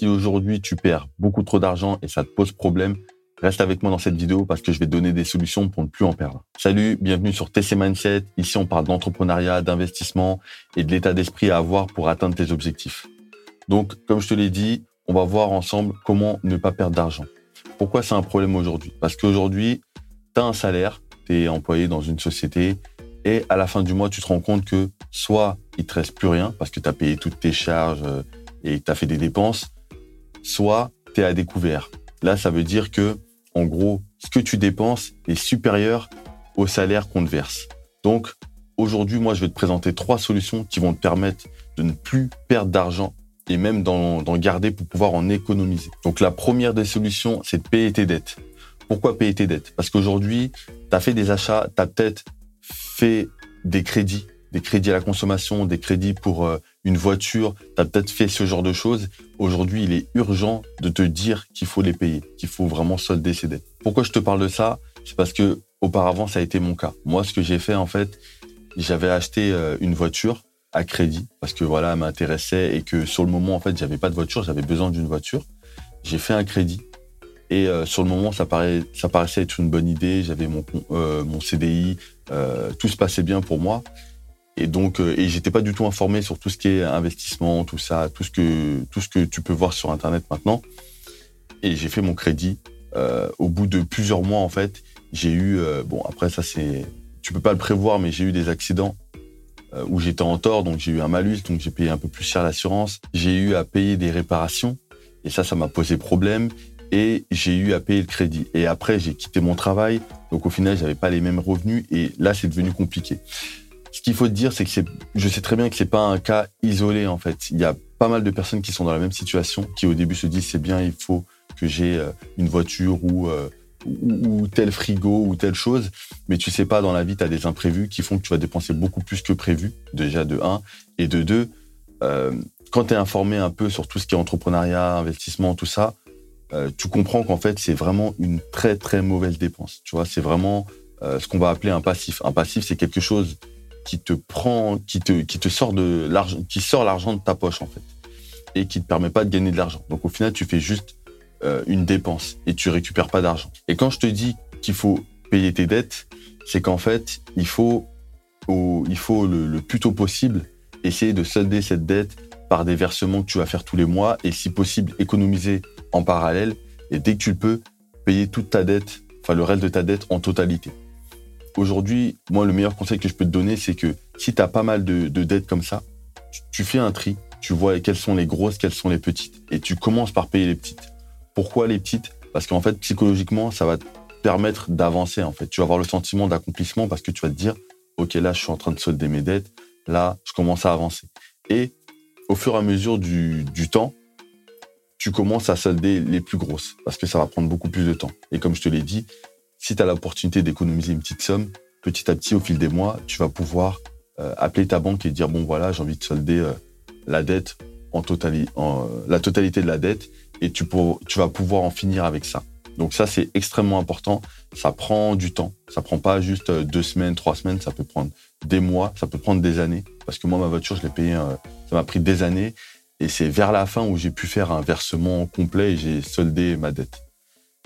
Si aujourd'hui tu perds beaucoup trop d'argent et ça te pose problème, reste avec moi dans cette vidéo parce que je vais te donner des solutions pour ne plus en perdre. Salut, bienvenue sur TC Mindset. Ici, on parle d'entrepreneuriat, d'investissement et de l'état d'esprit à avoir pour atteindre tes objectifs. Donc, comme je te l'ai dit, on va voir ensemble comment ne pas perdre d'argent. Pourquoi c'est un problème aujourd'hui? Parce qu'aujourd'hui, tu as un salaire, tu es employé dans une société et à la fin du mois, tu te rends compte que soit il te reste plus rien parce que tu as payé toutes tes charges euh, et tu as fait des dépenses, soit tu es à découvert. Là, ça veut dire que, en gros, ce que tu dépenses est supérieur au salaire qu'on te verse. Donc, aujourd'hui, moi, je vais te présenter trois solutions qui vont te permettre de ne plus perdre d'argent et même d'en garder pour pouvoir en économiser. Donc, la première des solutions, c'est de payer tes dettes. Pourquoi payer tes dettes? Parce qu'aujourd'hui, tu as fait des achats, tu as peut-être fait des crédits, des crédits à la consommation, des crédits pour euh, une voiture, tu as peut-être fait ce genre de choses. Aujourd'hui, il est urgent de te dire qu'il faut les payer, qu'il faut vraiment solder dettes. Pourquoi je te parle de ça? C'est parce que auparavant, ça a été mon cas. Moi, ce que j'ai fait, en fait, j'avais acheté euh, une voiture à crédit parce que voilà, elle m'intéressait et que sur le moment, en fait, j'avais pas de voiture, j'avais besoin d'une voiture. J'ai fait un crédit et euh, sur le moment, ça, paraissait être une bonne idée. J'avais mon, euh, CDI, tout se passait bien pour moi. Et donc, et j'étais pas du tout informé sur tout ce qui est investissement, tout ça, tout ce que, tout ce que tu peux voir sur Internet maintenant. Et j'ai fait mon crédit. au bout de plusieurs mois, en fait, j'ai eu, bon, après ça c'est, tu peux pas le prévoir, mais j'ai eu des accidents où j'étais en tort, donc j'ai eu un malus, donc j'ai payé un peu plus cher l'assurance. J'ai eu à payer des réparations. Et ça, ça m'a posé problème et j'ai eu à payer le crédit. Et après, j'ai quitté mon travail. Donc au final, j'avais pas les mêmes revenus et là, c'est devenu compliqué. Ce qu'il faut te dire, c'est que je sais très bien que c'est pas un cas isolé en fait. Il y a pas mal de personnes qui sont dans la même situation, qui au début se disent c'est bien, il faut que j'ai euh, une voiture euh, ou, ou, tel frigo ou telle chose, mais tu sais pas dans la vie, tu as des imprévus qui font que tu vas dépenser beaucoup plus que prévu, déjà de 1 et de 2. Euh, quand tu es informé un peu sur tout ce qui est entrepreneuriat, investissement, tout ça, euh, tu comprends qu'en fait, c'est vraiment une très, très mauvaise dépense. Tu vois, c'est vraiment ce qu'on va appeler un passif. Un passif, c'est quelque chose qui te prend, qui te, sort de l'argent, qui sort l'argent de ta poche, en fait, et qui te permet pas de gagner de l'argent. Donc, au final, tu fais juste euh, une dépense et tu récupères pas d'argent. Et quand je te dis qu'il faut payer tes dettes, c'est qu'en fait, il faut, au, il faut le, le plus tôt possible essayer de solder cette dette par des versements que tu vas faire tous les mois et si possible économiser en parallèle et dès que tu le peux, payer toute ta dette, enfin le reste de ta dette en totalité. Aujourd'hui, moi, le meilleur conseil que je peux te donner, c'est que si tu as pas mal de, dettes comme ça, tu, fais un tri, tu vois quelles sont les grosses, quelles sont les petites, et tu commences par payer les petites. Pourquoi les petites? Parce qu'en fait, psychologiquement, ça va te permettre d'avancer. En fait, tu vas avoir le sentiment d'accomplissement parce que tu vas te dire, ok, là, je suis en train de solder mes dettes, là, je commence à avancer. Et au fur et à mesure du, du temps, tu commences à solder les plus grosses parce que ça va prendre beaucoup plus de temps. Et comme je te l'ai dit, si tu as l'opportunité d'économiser une petite somme, petit à petit, au fil des mois, tu vas pouvoir euh, appeler ta banque et dire bon voilà, j'ai envie de solder euh, la dette en, euh, la totalité de la dette et tu, tu vas pouvoir en finir avec ça. Donc ça, c'est extrêmement important. Ça prend du temps. Ça prend pas juste deux semaines, trois semaines. Ça peut prendre des mois. Ça peut prendre des années. Parce que moi, ma voiture, je l'ai payée. ça m'a pris des années. Et c'est vers la fin où j'ai pu faire un versement complet et j'ai soldé ma dette.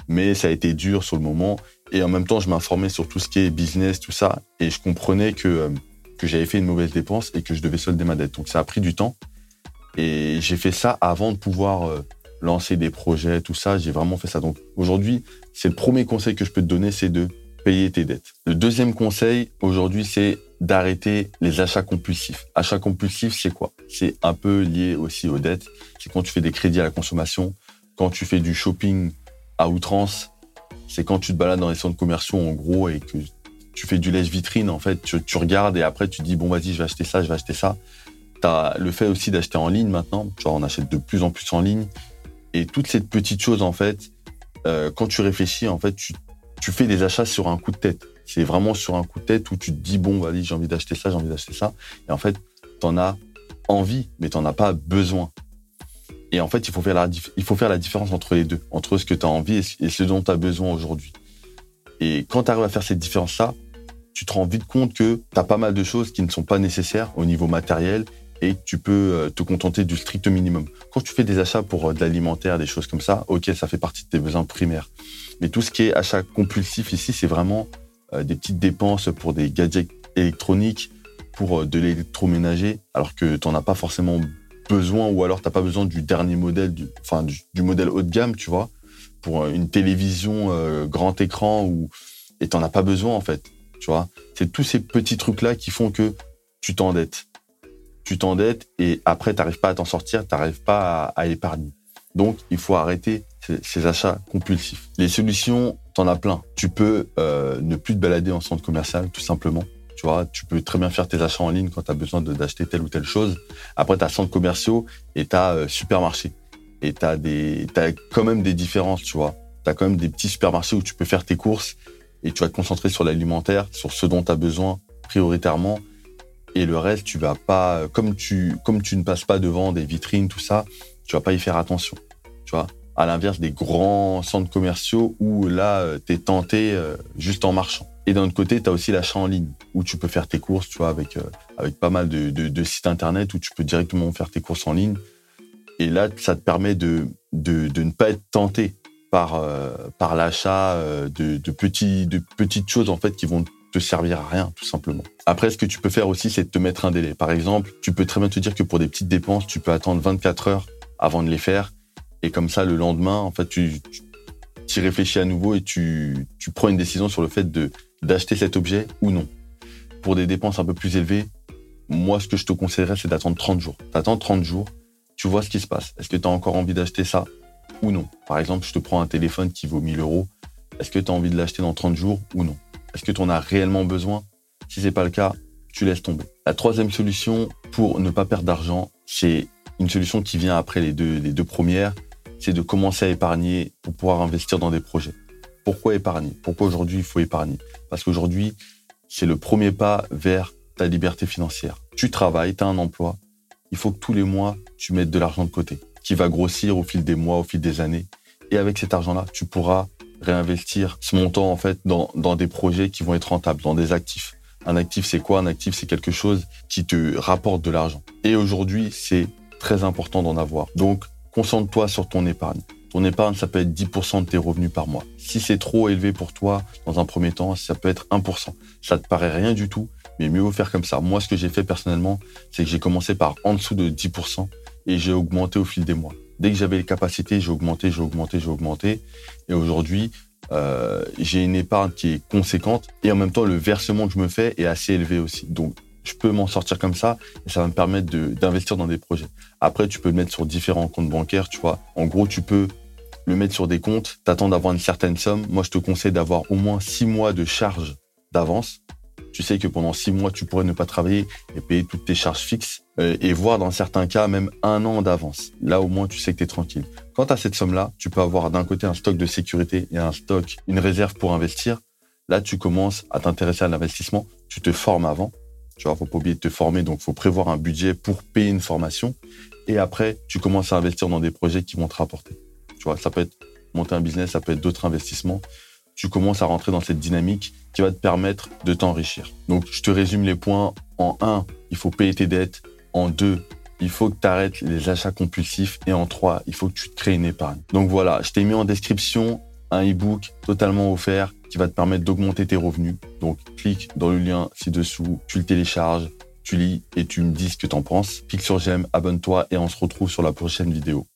Mais ça a été dur sur le moment. Et en même temps, je m'informais sur tout ce qui est business, tout ça. Et je comprenais que, euh, que j'avais fait une mauvaise dépense et que je devais solder ma dette. Donc ça a pris du temps. Et j'ai fait ça avant de pouvoir euh, lancer des projets, tout ça. J'ai vraiment fait ça. Donc aujourd'hui, c'est le premier conseil que je peux te donner, c'est de payer tes dettes. Le deuxième conseil aujourd'hui, c'est d'arrêter les achats compulsifs. Achats compulsifs, c'est quoi? C'est un peu lié aussi aux dettes. C'est quand tu fais des crédits à la consommation, quand tu fais du shopping à outrance, c'est quand tu te balades dans les centres commerciaux en gros et que tu fais du lèche-vitrine, en fait, tu, regardes et après tu dis bon vas-y, je vais acheter ça, je vais acheter ça. Tu as le fait aussi d'acheter en ligne maintenant, on achète de plus en plus en ligne. Et toutes ces petites choses, en fait, euh, quand tu réfléchis, en fait, tu, tu fais des achats sur un coup de tête. C'est vraiment sur un coup de tête où tu te dis, bon, vas-y, j'ai envie d'acheter ça, j'ai envie d'acheter ça. Et en fait, tu en as envie, mais tu n'en as pas besoin. Et en fait, il faut, faire la, différence entre les deux, entre ce que tu as envie et ce dont tu as besoin aujourd'hui. Et quand tu arrives à faire cette différence-là, tu te rends vite compte que tu as pas mal de choses qui ne sont pas nécessaires au niveau matériel et tu peux euh, te contenter du strict minimum. Quand tu fais des achats pour euh, de l'alimentaire, des choses comme ça, ok, ça fait partie de tes besoins primaires. Mais tout ce qui est achat compulsif ici, c'est vraiment euh, des petites dépenses pour des gadgets électroniques, pour de l'électroménager, alors que tu n'en as pas forcément besoin, ou alors tu n'as pas besoin du dernier modèle, du, modèle haut de gamme, tu vois, pour une télévision grand écran, ou, et tu n'en as pas besoin en fait, tu vois. C'est tous ces petits trucs-là qui font que tu t'endettes tu t'endettes et après, tu n'arrives pas à t'en sortir, tu n'arrives pas à, épargner. Donc, il faut arrêter ces, achats compulsifs. Les solutions, tu en as plein. Tu peux euh, ne plus te balader en centre commercial, tout simplement. Tu peux très bien faire tes achats en ligne quand tu as besoin d'acheter telle ou telle chose. Après, tu as centres commerciaux et tu as euh, supermarchés. Et tu as, quand même des différences, tu vois. As quand même des petits supermarchés où tu peux faire tes courses et tu vas te concentrer sur l'alimentaire, sur ce dont tu as besoin prioritairement et le reste, tu vas pas, comme tu, comme tu ne passes pas devant des vitrines, tout ça, tu vas pas y faire attention. Tu à l'inverse des grands centres commerciaux où là, euh, tu es tenté euh, juste en marchant. Et d'un autre côté, tu as aussi l'achat en ligne où tu peux faire tes courses, tu vois, avec, euh, pas mal de, sites internet où tu peux directement faire tes courses en ligne. Et là, ça te permet de, ne pas être tenté par, l'achat de petites choses en fait qui vont te servir à rien, tout simplement. Après, ce que tu peux faire aussi, c'est de te mettre un délai. Par exemple, tu peux très bien te dire que pour des petites dépenses, tu peux attendre 24 heures avant de les faire. Et comme ça, le lendemain, en fait, tu, tu réfléchis à nouveau et tu, prends une décision sur le fait d'acheter cet objet ou non. Pour des dépenses un peu plus élevées, moi, ce que je te conseillerais, c'est d'attendre 30 jours. Tu attends 30 jours, tu vois ce qui se passe. Est-ce que tu as encore envie d'acheter ça ou non? Par exemple, je te prends un téléphone qui vaut 1000 euros. Est-ce que tu as envie de l'acheter dans 30 jours ou non? Est-ce que tu en as réellement besoin? Si c'est pas le cas, tu laisses tomber. La troisième solution pour ne pas perdre d'argent, c'est une solution qui vient après les deux, les deux premières, c'est de commencer à épargner pour pouvoir investir dans des projets. Pourquoi épargner? Pourquoi aujourd'hui il faut épargner? Parce qu'aujourd'hui, c'est le premier pas vers ta liberté financière. Tu travailles, tu as un emploi, il faut que tous les mois, tu mettes de l'argent de côté, qui va grossir au fil des mois, au fil des années. Et avec cet argent-là, tu pourras réinvestir ce montant en fait dans, dans des projets qui vont être rentables, dans des actifs. Un actif, c'est quoi? Un actif, c'est quelque chose qui te rapporte de l'argent. Et aujourd'hui, c'est très important d'en avoir. Donc, concentre-toi sur ton épargne. Ton épargne, ça peut être 10% de tes revenus par mois. Si c'est trop élevé pour toi, dans un premier temps, ça peut être 1%. Ça te paraît rien du tout, mais mieux vaut faire comme ça. Moi, ce que j'ai fait personnellement, c'est que j'ai commencé par en dessous de 10% et j'ai augmenté au fil des mois. Dès que j'avais les capacités, j'ai augmenté, j'ai augmenté, j'ai augmenté. Et aujourd'hui, euh, j'ai une épargne qui est conséquente et en même temps, le versement que je me fais est assez élevé aussi. Donc, je peux m'en sortir comme ça et ça va me permettre d'investir dans des projets. Après, tu peux le mettre sur différents comptes bancaires, tu vois. En gros, tu peux le mettre sur des comptes, t'attends d'avoir une certaine somme. Moi, je te conseille d'avoir au moins six mois de charges d'avance tu sais que pendant six mois, tu pourrais ne pas travailler et payer toutes tes charges fixes euh, et voir dans certains cas même un an d'avance. Là, au moins, tu sais que tu es tranquille. Quant à cette somme-là, tu peux avoir d'un côté un stock de sécurité et un stock, une réserve pour investir. Là, tu commences à t'intéresser à l'investissement. Tu te formes avant. Tu vois, faut pas oublier de te former, donc faut prévoir un budget pour payer une formation. Et après, tu commences à investir dans des projets qui vont te rapporter. Tu vois, ça peut être monter un business, ça peut être d'autres investissements tu commences à rentrer dans cette dynamique qui va te permettre de t'enrichir. Donc, je te résume les points. En 1, il faut payer tes dettes. En 2, il faut que tu arrêtes les achats compulsifs. Et en 3, il faut que tu te crées une épargne. Donc voilà, je t'ai mis en description un e-book totalement offert qui va te permettre d'augmenter tes revenus. Donc, clique dans le lien ci-dessous, tu le télécharges, tu lis et tu me dis ce que tu en penses. Clique sur j'aime, abonne-toi et on se retrouve sur la prochaine vidéo.